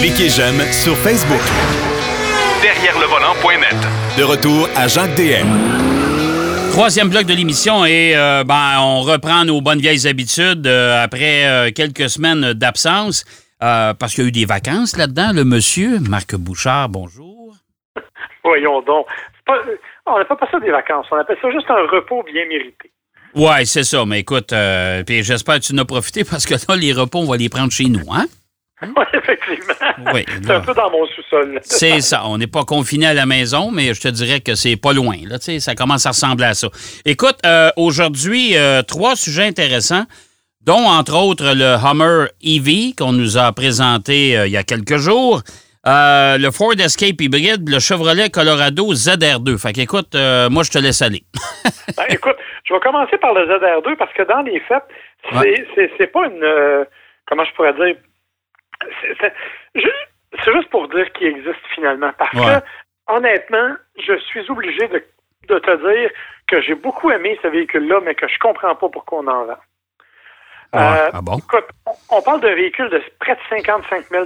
Cliquez j'aime sur Facebook. Derrière le volant.net. De retour à Jacques DM. Troisième bloc de l'émission et euh, ben, on reprend nos bonnes vieilles habitudes euh, après euh, quelques semaines d'absence parce qu'il y a eu des vacances là-dedans. Le monsieur, Marc Bouchard, bonjour. Voyons donc. on n'a pas passé des vacances, on appelle ça juste un repos bien mérité. Oui, c'est ça. Mais écoute, puis j'espère que tu en as profité parce que là, les repos, on va les prendre chez nous, hein? Oui, effectivement. c'est un peu dans mon sous-sol. C'est ça. On n'est pas confiné à la maison, mais je te dirais que c'est pas loin. Là, ça commence à ressembler à ça. Écoute, euh, aujourd'hui, euh, trois sujets intéressants, dont entre autres le Hummer EV qu'on nous a présenté euh, il y a quelques jours. le Ford Escape hybride, le Chevrolet Colorado ZR2. Fait qu'écoute, moi, je te laisse aller. Ben, écoute, je vais commencer par le ZR2 parce que dans les faits, c'est pas une. comment je pourrais dire? C'est juste pour dire qu'il existe finalement. Parce que, honnêtement, je suis obligé de, te dire que j'ai beaucoup aimé ce véhicule-là, mais que je comprends pas pourquoi on en vend. Euh, ah bon? on parle d'un véhicule de près de 55 000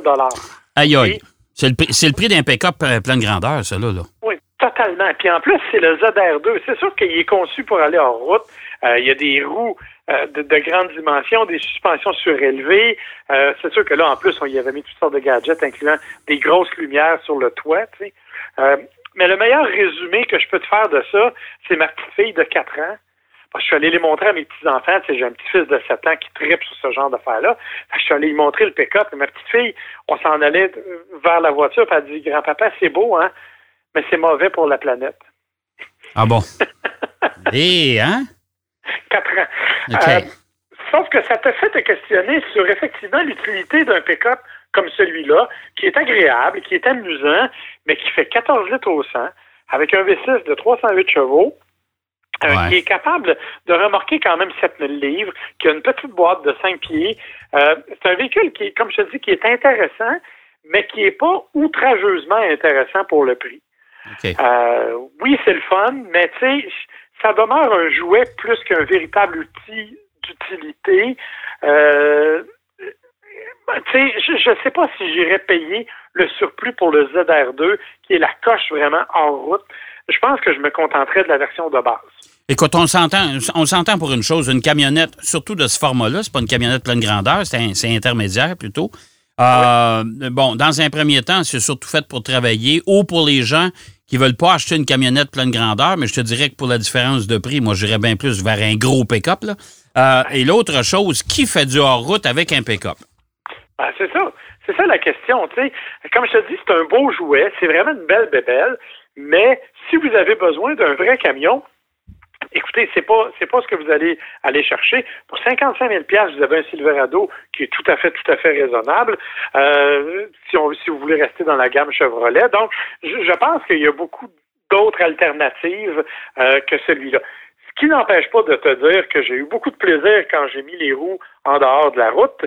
Aïe aïe. C'est le, prix d'un pick-up euh, plein de grandeur, ça, là. Oui, totalement. Puis en plus, c'est le ZR2. C'est sûr qu'il est conçu pour aller en route. Euh, il y a des roues euh, de, de, grandes dimensions, des suspensions surélevées. Euh, c'est sûr que là, en plus, on y avait mis toutes sortes de gadgets, incluant des grosses lumières sur le toit. mais le meilleur résumé que je peux te faire de ça, c'est ma petite fille de 4 ans. Parce que je suis allé les montrer à mes petits-enfants. J'ai un petit-fils de 7 ans qui tripe sur ce genre d'affaires-là. Je suis allé lui montrer le pick-up. Et ma petite fille, on s'en allait vers la voiture. Puis elle dit Grand-papa, c'est beau, hein? Mais c'est mauvais pour la planète. Ah bon? Et, hein? Quatre ans. Euh, sauf que ça te fait te questionner sur effectivement l'utilité d'un pick-up comme celui-là, qui est agréable, qui est amusant, mais qui fait 14 litres au 100, avec un V6 de 308 chevaux, euh, qui est capable de remorquer quand même 7000 livres, qui a une petite boîte de 5 pieds. Euh, c'est un véhicule qui, comme je te dis, qui est intéressant, mais qui n'est pas outrageusement intéressant pour le prix. oui, c'est le fun, mais tu sais, ça demeure un jouet plus qu'un véritable outil d'utilité. Euh, je ne sais pas si j'irais payer le surplus pour le ZR2, qui est la coche vraiment en route. Je pense que je me contenterais de la version de base. Écoute, on s'entend, on s'entend pour une chose, une camionnette, surtout de ce format-là, c'est pas une camionnette pleine grandeur, c'est intermédiaire plutôt. Euh, bon, dans un premier temps, c'est surtout fait pour travailler ou pour les gens qui veulent pas acheter une camionnette pleine grandeur, mais je te dirais que pour la différence de prix, moi, j'irais bien plus vers un gros pick-up. Euh, et l'autre chose, qui fait du hors-route avec un pick-up? Ben, c'est ça. C'est ça la question. Comme je te dis, c'est un beau jouet. C'est vraiment une belle bébelle. Mais si vous avez besoin d'un vrai camion, Écoutez, c'est pas c'est pas ce que vous allez aller chercher. Pour 55 000 vous avez un Silverado qui est tout à fait tout à fait raisonnable. Euh, si on si vous voulez rester dans la gamme Chevrolet, donc je, pense qu'il y a beaucoup d'autres alternatives euh, que celui-là. Ce qui n'empêche pas de te dire que j'ai eu beaucoup de plaisir quand j'ai mis les roues en dehors de la route,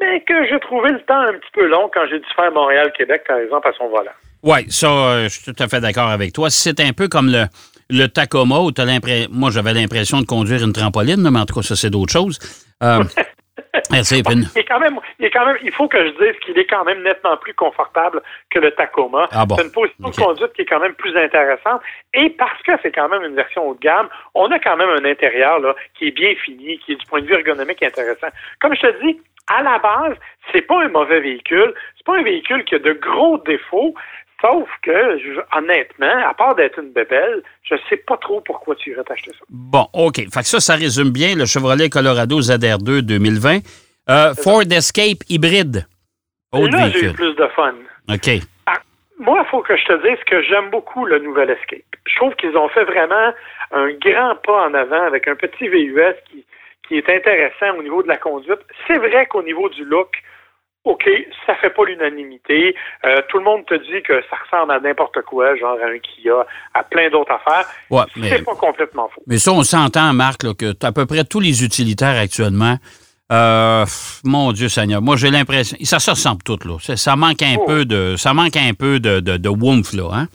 mais que j'ai trouvé le temps un petit peu long quand j'ai dû faire Montréal-Québec, par exemple, à son volant. Oui, ça, euh, je suis tout à fait d'accord avec toi. C'est un peu comme le, le Tacoma, où l'impression. Moi, j'avais l'impression de conduire une trampoline, mais en tout cas, ça, c'est d'autres choses. Euh, il, est quand même, il, est quand même, il faut que je dise qu'il est quand même nettement plus confortable que le Tacoma. Ah c'est une position de conduite qui est quand même plus intéressante. Et parce que c'est quand même une version haut de gamme, on a quand même un intérieur là, qui est bien fini, qui est du point de vue ergonomique intéressant. Comme je te dis, à la base, c'est pas un mauvais véhicule. C'est pas un véhicule qui a de gros défauts. Sauf que, honnêtement, à part d'être une bébelle, je ne sais pas trop pourquoi tu irais t'acheter ça. Bon, OK. Fait que ça, ça résume bien le Chevrolet Colorado ZR2 2020. Euh, Ford Escape hybride. Là, j'ai eu plus de fun. OK. Ah, moi, il faut que je te dise que j'aime beaucoup le nouvel Escape. Je trouve qu'ils ont fait vraiment un grand pas en avant avec un petit VUS qui, qui est intéressant au niveau de la conduite. C'est vrai qu'au niveau du look, OK, ça fait pas l'unanimité. Euh, tout le monde te dit que ça ressemble à n'importe quoi, genre à un Kia, à plein d'autres affaires. Ouais, c'est pas complètement faux. Mais ça, on s'entend, Marc, là, que à peu près tous les utilitaires actuellement, euh, mon Dieu Seigneur, moi j'ai l'impression, ça se ressemble tout là. Ça, manque un oh. peu de, ça manque un peu de, de, de là, hein?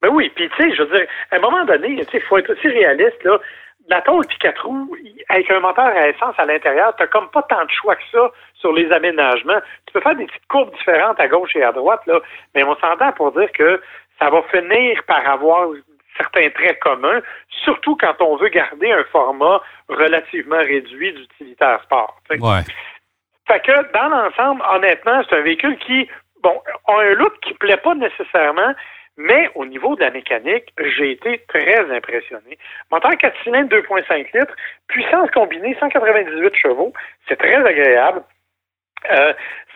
Ben oui, puis tu sais, je veux dire, à un moment donné, il faut être aussi réaliste là la tôle puis quatre roues, avec un moteur à essence à l'intérieur, t'as comme pas tant de choix que ça sur les aménagements. Tu peux faire des petites courbes différentes à gauche et à droite, là, mais on s'entend pour dire que ça va finir par avoir certains traits communs, surtout quand on veut garder un format relativement réduit d'utilitaire sport. Ouais. Fait que dans l'ensemble, honnêtement, c'est un véhicule qui, bon, a un look qui plaît pas nécessairement, mais au niveau de la mécanique, j'ai été très impressionné. Moteur 4 cylindres 2.5 litres, puissance combinée 198 chevaux, c'est très agréable. Euh,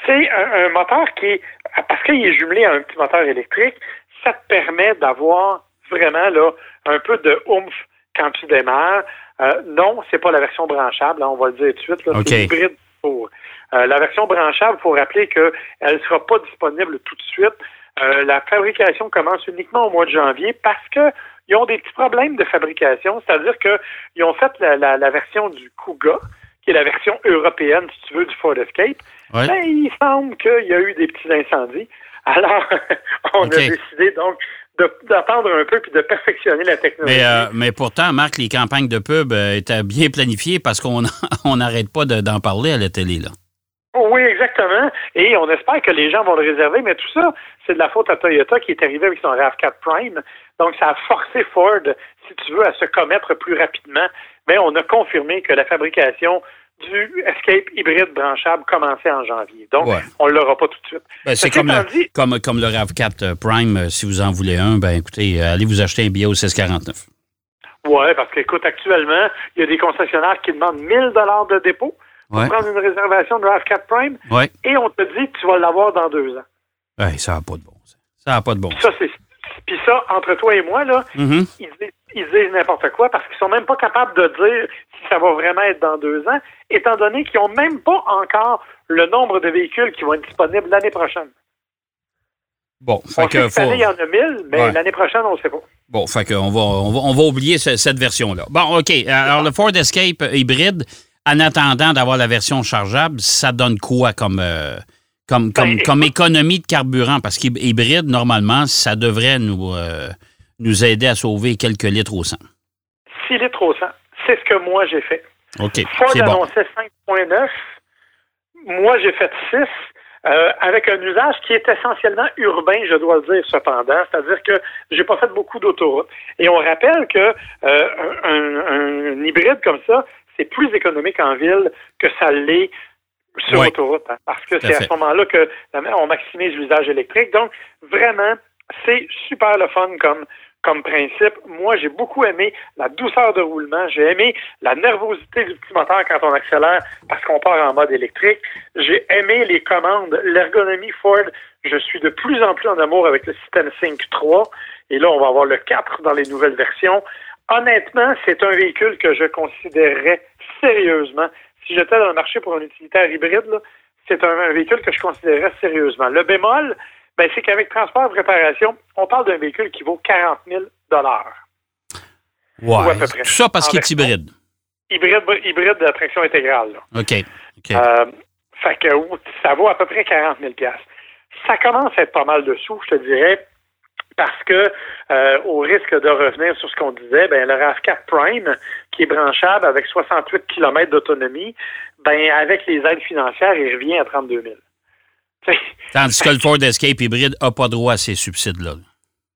c'est un, moteur qui est, parce qu'il est jumelé à un petit moteur électrique, ça te permet d'avoir vraiment là un peu de oomph quand tu démarres. Euh, non, c'est pas la version branchable, on va le dire tout de suite. C'est hybride pour. Euh, la version branchable, il faut rappeler qu'elle ne sera pas disponible tout de suite. Euh, la fabrication commence uniquement au mois de janvier parce qu'ils ont des petits problèmes de fabrication, c'est-à-dire qu'ils ont fait la, version du Kuga, qui est la version européenne, si tu veux, du Ford Escape. Ben, il semble qu'il y a eu des petits incendies. Alors, on a décidé donc d'attendre un peu puis de perfectionner la technologie. Mais, euh, mais, pourtant, Marc, les campagnes de pub euh, étaient bien planifiées parce qu'on n'arrête pas d'en parler à la télé. là. Oui, exactement. Et on espère que les gens vont le réserver, mais tout ça, c'est de la faute à Toyota qui est arrivé avec son RAV4 Prime. Donc, ça a forcé Ford, si tu veux, à se commettre plus rapidement. Mais on a confirmé que la fabrication du Escape hybride branchable commençait en janvier. Donc, on ne l'aura pas tout de suite. Ben, c'est comme, comme, comme, le RAV4 Prime, euh, si vous en voulez un, ben écoutez, euh, allez vous acheter un billet au 1649. Oui, parce qu'écoute, actuellement, il y a des concessionnaires qui demandent 1000 dollars de dépôt pour prendre une réservation de RAV4 Prime et on te dit que tu vas l'avoir dans deux ans. Ça n'a pas de bon sens. Ça n'a pas de bon sens. Puis ça, entre toi et moi, là, mm-hmm. ils, disent n'importe quoi parce qu'ils sont même pas capables de dire si ça va vraiment être dans deux ans, étant donné qu'ils n'ont même pas encore le nombre de véhicules qui vont être disponibles l'année prochaine. Bon, fait que cette année, il y en a 1000, mais l'année prochaine, on ne sait pas. Bon, fait qu'on va, on va, on va oublier cette version-là. Bon, OK. Alors, le Ford Escape hybride, en attendant d'avoir la version chargeable, ça donne quoi comme, euh, comme, comme, ben, comme économie de carburant? Parce qu'hybride, normalement, ça devrait nous, euh, nous aider à sauver quelques litres au 100. 6 litres au 100. C'est ce que moi, j'ai fait. OK. Ford annonçait 5,9. Moi, j'ai fait 6. Euh, avec un usage qui est essentiellement urbain, je dois le dire cependant, c'est-à-dire que j'ai pas fait beaucoup d'autoroutes. Et on rappelle que un, hybride comme ça, c'est plus économique en ville que ça l'est sur l'autoroute, hein, parce que c'est à, ce moment-là que on maximise l'usage électrique. Donc, vraiment, c'est super le fun comme comme principe. Moi, j'ai beaucoup aimé la douceur de roulement. J'ai aimé la nervosité du petit moteur quand on accélère parce qu'on part en mode électrique. J'ai aimé les commandes, l'ergonomie Ford. Je suis de plus en plus en amour avec le système Sync 3. Et là, on va avoir le 4 dans les nouvelles versions. Honnêtement, c'est un véhicule que je considérerais sérieusement. Si j'étais dans le marché pour un utilitaire hybride, c'est un, véhicule que je considérerais sérieusement. Le bémol, ben, c'est qu'avec transport et réparation, on parle d'un véhicule qui vaut 40 000 Ouais. Tout ça parce qu'il est hybride. Hybride, hybride de traction intégrale. OK. Euh, fait que ça vaut à peu près 40 000 Ça commence à être pas mal de sous, je te dirais parce que euh, au risque de revenir sur ce qu'on disait, ben le RAV4 Prime, qui est branchable avec 68 km d'autonomie, ben avec les aides financières, il revient à 32 000. Tandis que le Ford Escape hybride n'a pas droit à ces subsides-là.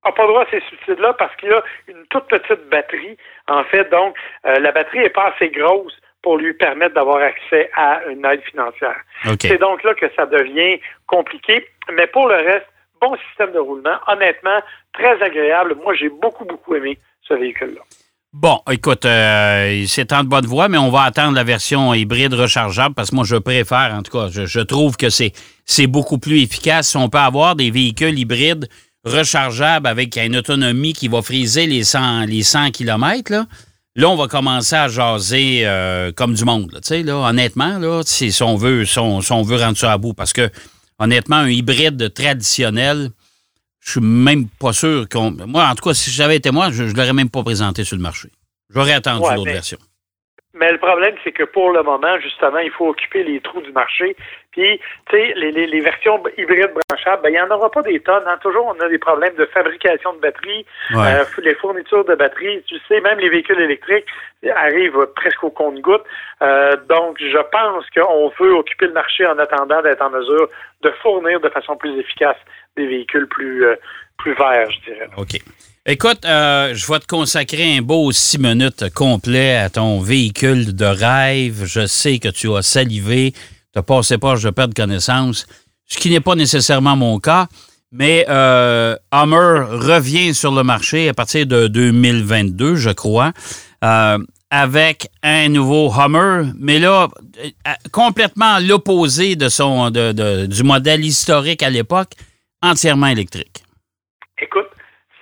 N'a pas droit à ces subsides-là parce qu'il a une toute petite batterie. En fait, donc, euh, la batterie n'est pas assez grosse pour lui permettre d'avoir accès à une aide financière. C'est donc là que ça devient compliqué. Mais pour le reste, bon système de roulement. Honnêtement, très agréable. Moi, j'ai beaucoup, beaucoup aimé ce véhicule-là. Bon, écoute, euh, c'est en bonne voie, mais on va attendre la version hybride rechargeable parce que moi, je préfère, en tout cas, je, trouve que c'est, c'est beaucoup plus efficace. On peut avoir des véhicules hybrides rechargeables avec une autonomie qui va friser les 100, les 100 km, là. Là, on va commencer à jaser euh, comme du monde. Là, honnêtement, là, si, on veut, si on, veut rendre ça à bout. Parce que honnêtement, un hybride traditionnel, je suis même pas sûr qu'on. Moi, en tout cas, si j'avais été moi, je ne l'aurais même pas présenté sur le marché. J'aurais attendu l'autre version. Mais le problème, c'est que pour le moment, justement, il faut occuper les trous du marché. Puis, tu sais, les, les, les, versions hybrides branchables, ben, il n'y en aura pas des tonnes. Hein. Toujours, on a des problèmes de fabrication de batteries, euh, les fournitures de batteries. Tu sais, même les véhicules électriques arrivent presque au compte-goutte. Euh, donc, je pense qu'on veut occuper le marché en attendant d'être en mesure de fournir de façon plus efficace des véhicules plus, euh, plus verts, je dirais. OK. Écoute, euh, je vais te consacrer un beau six minutes complet à ton véhicule de rêve. Je sais que tu as salivé, tu as passé pas de perdre connaissance, ce qui n'est pas nécessairement mon cas. Mais euh, Hummer revient sur le marché à partir de 2022, je crois, euh, avec un nouveau Hummer, mais là, complètement l'opposé de son de, du modèle historique à l'époque, entièrement électrique. Écoute,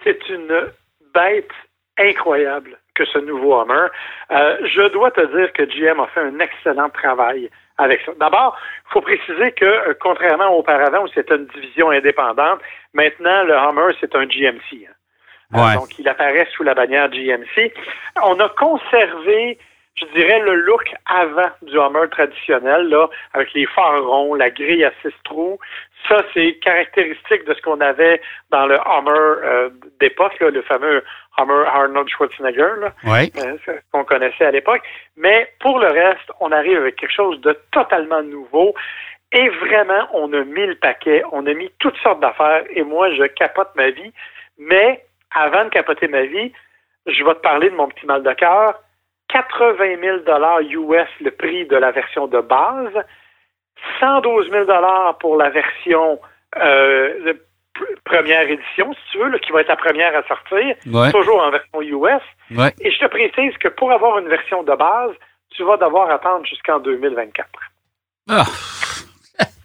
c'est une bête incroyable que ce nouveau Hummer. Euh, je dois te dire que GM a fait un excellent travail avec ça. D'abord, il faut préciser que, euh, contrairement auparavant où c'était une division indépendante, maintenant, le Hummer, c'est un GMC. Hein. Euh, donc, il apparaît sous la bannière GMC. On a conservé je dirais, le look avant du Hummer traditionnel, là, avec les phares ronds, la grille à six trous. Ça, c'est caractéristique de ce qu'on avait dans le Hummer euh, d'époque, le fameux Arnold Schwarzenegger, là, euh, qu'on connaissait à l'époque. Mais pour le reste, on arrive avec quelque chose de totalement nouveau. Et vraiment, on a mis le paquet, on a mis toutes sortes d'affaires, et moi, je capote ma vie. Mais avant de capoter ma vie, je vais te parler de mon petit mal de cœur 80 000 US le prix de la version de base, 112 000 pour la version euh, première édition, si tu veux, qui va être la première à sortir, toujours en version US. Et je te précise que pour avoir une version de base, tu vas devoir attendre jusqu'en 2024. Ah.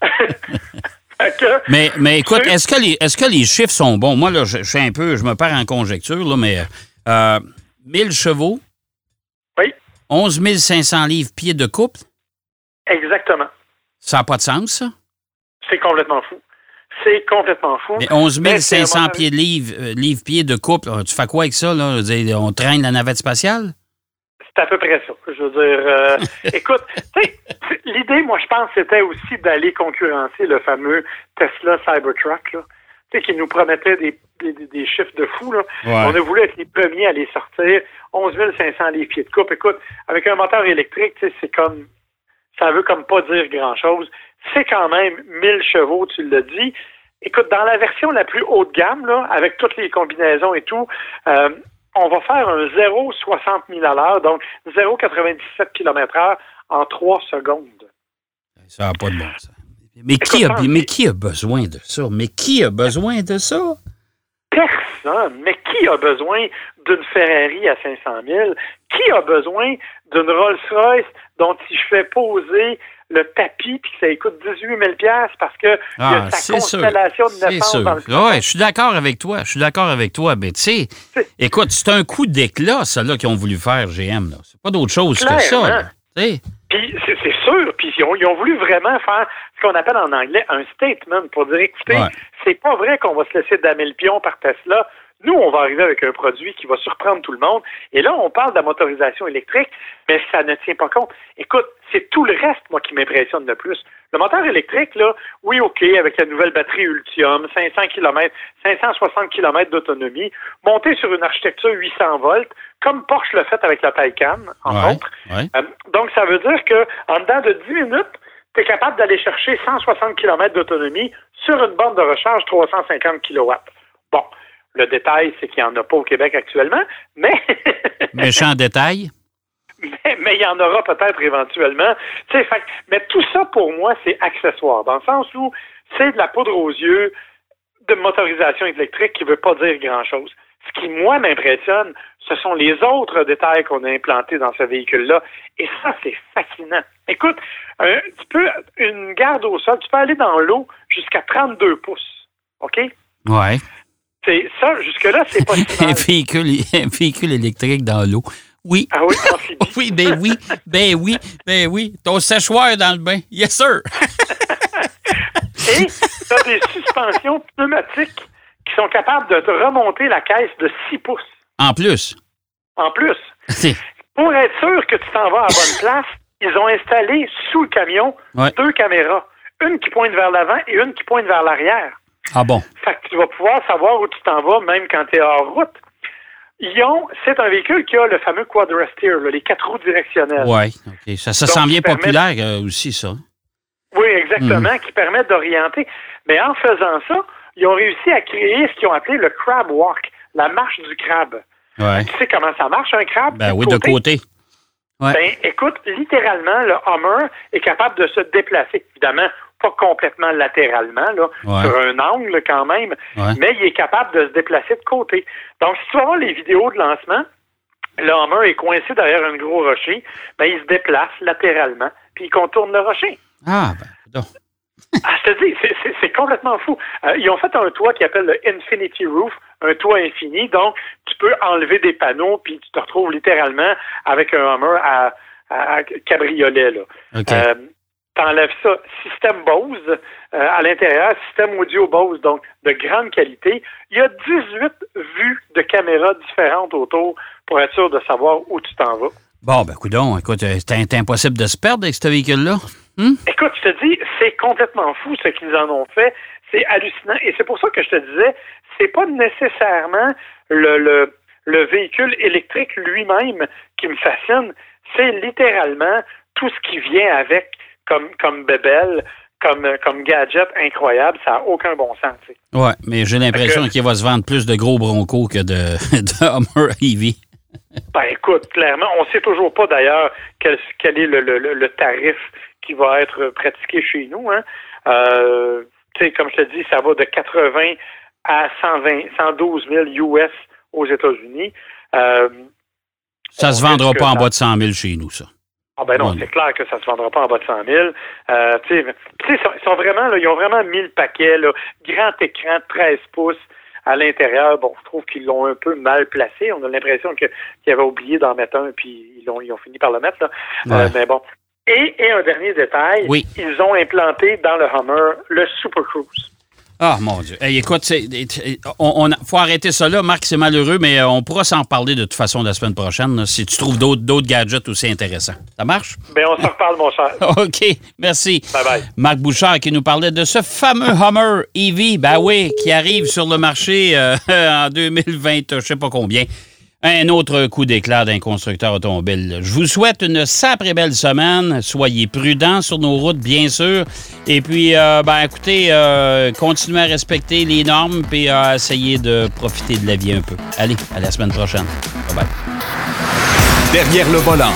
mais, mais écoute, est-ce que, les, est-ce que les chiffres sont bons? Moi, là, je, suis un peu, je me perds en conjecture, là, mais euh, 1000 chevaux, 11 500 livres pieds de couple? Exactement. Ça n'a pas de sens, ça? C'est complètement fou. C'est complètement fou. Mais 11 500 pieds de livres, euh, livres pieds de couple, tu fais quoi avec ça? Là? On traîne la navette spatiale? C'est à peu près ça. Je veux dire, euh, écoute, l'idée, moi, je pense, c'était aussi d'aller concurrencer le fameux Tesla Cybertruck, là, qui nous promettait des, des, chiffres de fou. Là. On a voulu être les premiers à les sortir. 11 500 les pieds de coupe. Écoute, avec un moteur électrique, c'est comme, ça veut comme pas dire grand-chose. C'est quand même 1000 chevaux, tu l'as dit. Écoute, dans la version la plus haut de gamme, là, avec toutes les combinaisons et tout, euh, on va faire un 0,60 000 à l'heure, donc 0,97 km h en 3 secondes. Ça n'a pas de bon sens. Mais qui, a, mais qui a besoin de ça? Mais qui a besoin de ça? Personne. Mais qui a besoin d'une Ferrari à 500 000? Qui a besoin d'une Rolls-Royce dont il fait poser le tapis puis que ça coûte 18 000 parce que ah, y a sa constellation de naissance dans le je suis d'accord avec toi. Je suis d'accord avec toi. Mais tu sais, écoute, c'est un coup d'éclat, ça, là, qu'ils ont voulu faire, GM. C'est pas d'autre chose que ça. Puis c'est sûr, puis ils ont, voulu vraiment faire ce qu'on appelle en anglais un statement pour dire écoutez, c'est pas vrai qu'on va se laisser damer le pion par Tesla. Nous, on va arriver avec un produit qui va surprendre tout le monde. Et là, on parle de la motorisation électrique, mais ça ne tient pas compte. Écoute, c'est tout le reste, moi, qui m'impressionne le plus. Le moteur électrique, là, oui, OK, avec la nouvelle batterie Ultium, 500 km, 560 km d'autonomie, monté sur une architecture 800 volts, comme Porsche l'a fait avec la Taycan, en autres. Euh, donc, ça veut dire que en dedans de 10 minutes, tu es capable d'aller chercher 160 km d'autonomie sur une bande de recharge 350 kW. Bon, le détail, c'est qu'il n'y en a pas au Québec actuellement, mais... Méchant détail. Mais, il y en aura peut-être éventuellement. Fait, mais tout ça, pour moi, c'est accessoire, dans le sens où c'est de la poudre aux yeux de motorisation électrique qui ne veut pas dire grand-chose. Ce qui, moi, m'impressionne, ce sont les autres détails qu'on a implantés dans ce véhicule-là. Et ça, c'est fascinant. Écoute, tu peux, une garde au sol, tu peux aller dans l'eau jusqu'à 32 pouces. OK? Ouais. C'est ça, jusque-là, c'est pas un véhicule, un véhicule électrique dans l'eau. Oui. Ah oui, oui, ben oui, ben oui, ben oui. Ton séchoir dans le bain. Yes, sir. Et tu as des suspensions pneumatiques qui sont capables de te remonter la caisse de 6 pouces. En plus. En plus. Pour être sûr que tu t'en vas à la bonne place, ils ont installé sous le camion deux caméras. une qui pointe vers l'avant et une qui pointe vers l'arrière. Ah bon? Fait que tu vas pouvoir savoir où tu t'en vas, même quand tu es hors route. Ion, c'est un véhicule qui a le fameux quadrasteer, les quatre roues directionnelles. Oui, OK. Ça, ça sent bien populaire euh, aussi, ça. Oui, exactement, qui permet d'orienter. Mais en faisant ça, ils ont réussi à créer ce qu'ils ont appelé le crab walk, la marche du crabe. Ouais. Tu sais comment ça marche, un crabe? Ben oui, de côté. Ben, écoute, littéralement, le Hummer est capable de se déplacer. Évidemment, pas complètement latéralement, là, sur un angle quand même, mais il est capable de se déplacer de côté. Donc, si tu vas voir les vidéos de lancement, le Hummer est coincé derrière un gros rocher, ben, il se déplace latéralement, puis il contourne le rocher. Ah, ben, ah, je te dis, c'est complètement fou. Euh, ils ont fait un toit qui appelle le Infinity Roof, un toit infini. Donc, tu peux enlever des panneaux, puis tu te retrouves littéralement avec un Hummer à, cabriolet. Là. Euh, T'enlèves ça. Système Bose euh, à l'intérieur, système audio Bose, donc de grande qualité. Il y a 18 vues de caméras différentes autour pour être sûr de savoir où tu t'en vas. Bon, ben, coudon, écoute, c'est impossible de se perdre avec ce véhicule-là. Hmm? Écoute, je te dis, c'est complètement fou ce qu'ils en ont fait. C'est hallucinant. Et c'est pour ça que je te disais, c'est pas nécessairement le, le, véhicule électrique lui-même qui me fascine. C'est littéralement tout ce qui vient avec comme, comme bébelle, comme, comme gadget incroyable. Ça n'a aucun bon sens. Oui, mais j'ai l'impression qu'il va se vendre plus de gros Broncos que de, de Hummer EV. Ben écoute, clairement, on ne sait toujours pas d'ailleurs quel, quel est le, le, le, tarif qui va être pratiqué chez nous. Hein. Euh, comme je te dis, ça va de 80 à 120, 112 000 US aux États-Unis. Euh, ça ne se vendra pas en bas de 100 000 chez nous, ça. Ah ben non, c'est clair que ça ne se vendra pas en bas de 100 000. Euh, tu sais, ils sont vraiment, là, ils ont vraiment mis le paquet, là, grand écran, 13 pouces à l'intérieur. Bon, je trouve qu'ils l'ont un peu mal placé. On a l'impression qu'ils avaient oublié d'en mettre un, puis ils ont, ils ont fini par le mettre. Là. Euh, mais bon, et, un dernier détail, ils ont implanté dans le Hummer le Super Cruise. Ah, mon Dieu. écoute, il on, faut arrêter ça là. Marc, c'est malheureux, mais euh, on pourra s'en parler de toute façon la semaine prochaine si tu trouves d'autres gadgets aussi intéressants. Ça marche? Bien, on s'en reparle, mon cher. OK, merci. Bye-bye. Marc Bouchard qui nous parlait de ce fameux Hummer EV, ben oui, qui arrive sur le marché euh, en 2020, je sais pas combien. Un autre coup d'éclat d'un constructeur automobile. Je vous souhaite une sacrée belle semaine. Soyez prudents sur nos routes, bien sûr. Et puis, euh, ben, écoutez, euh, continuez à respecter les normes puis à essayer de profiter de la vie un peu. Allez, à la semaine prochaine. Bye bye. Derrière le volant.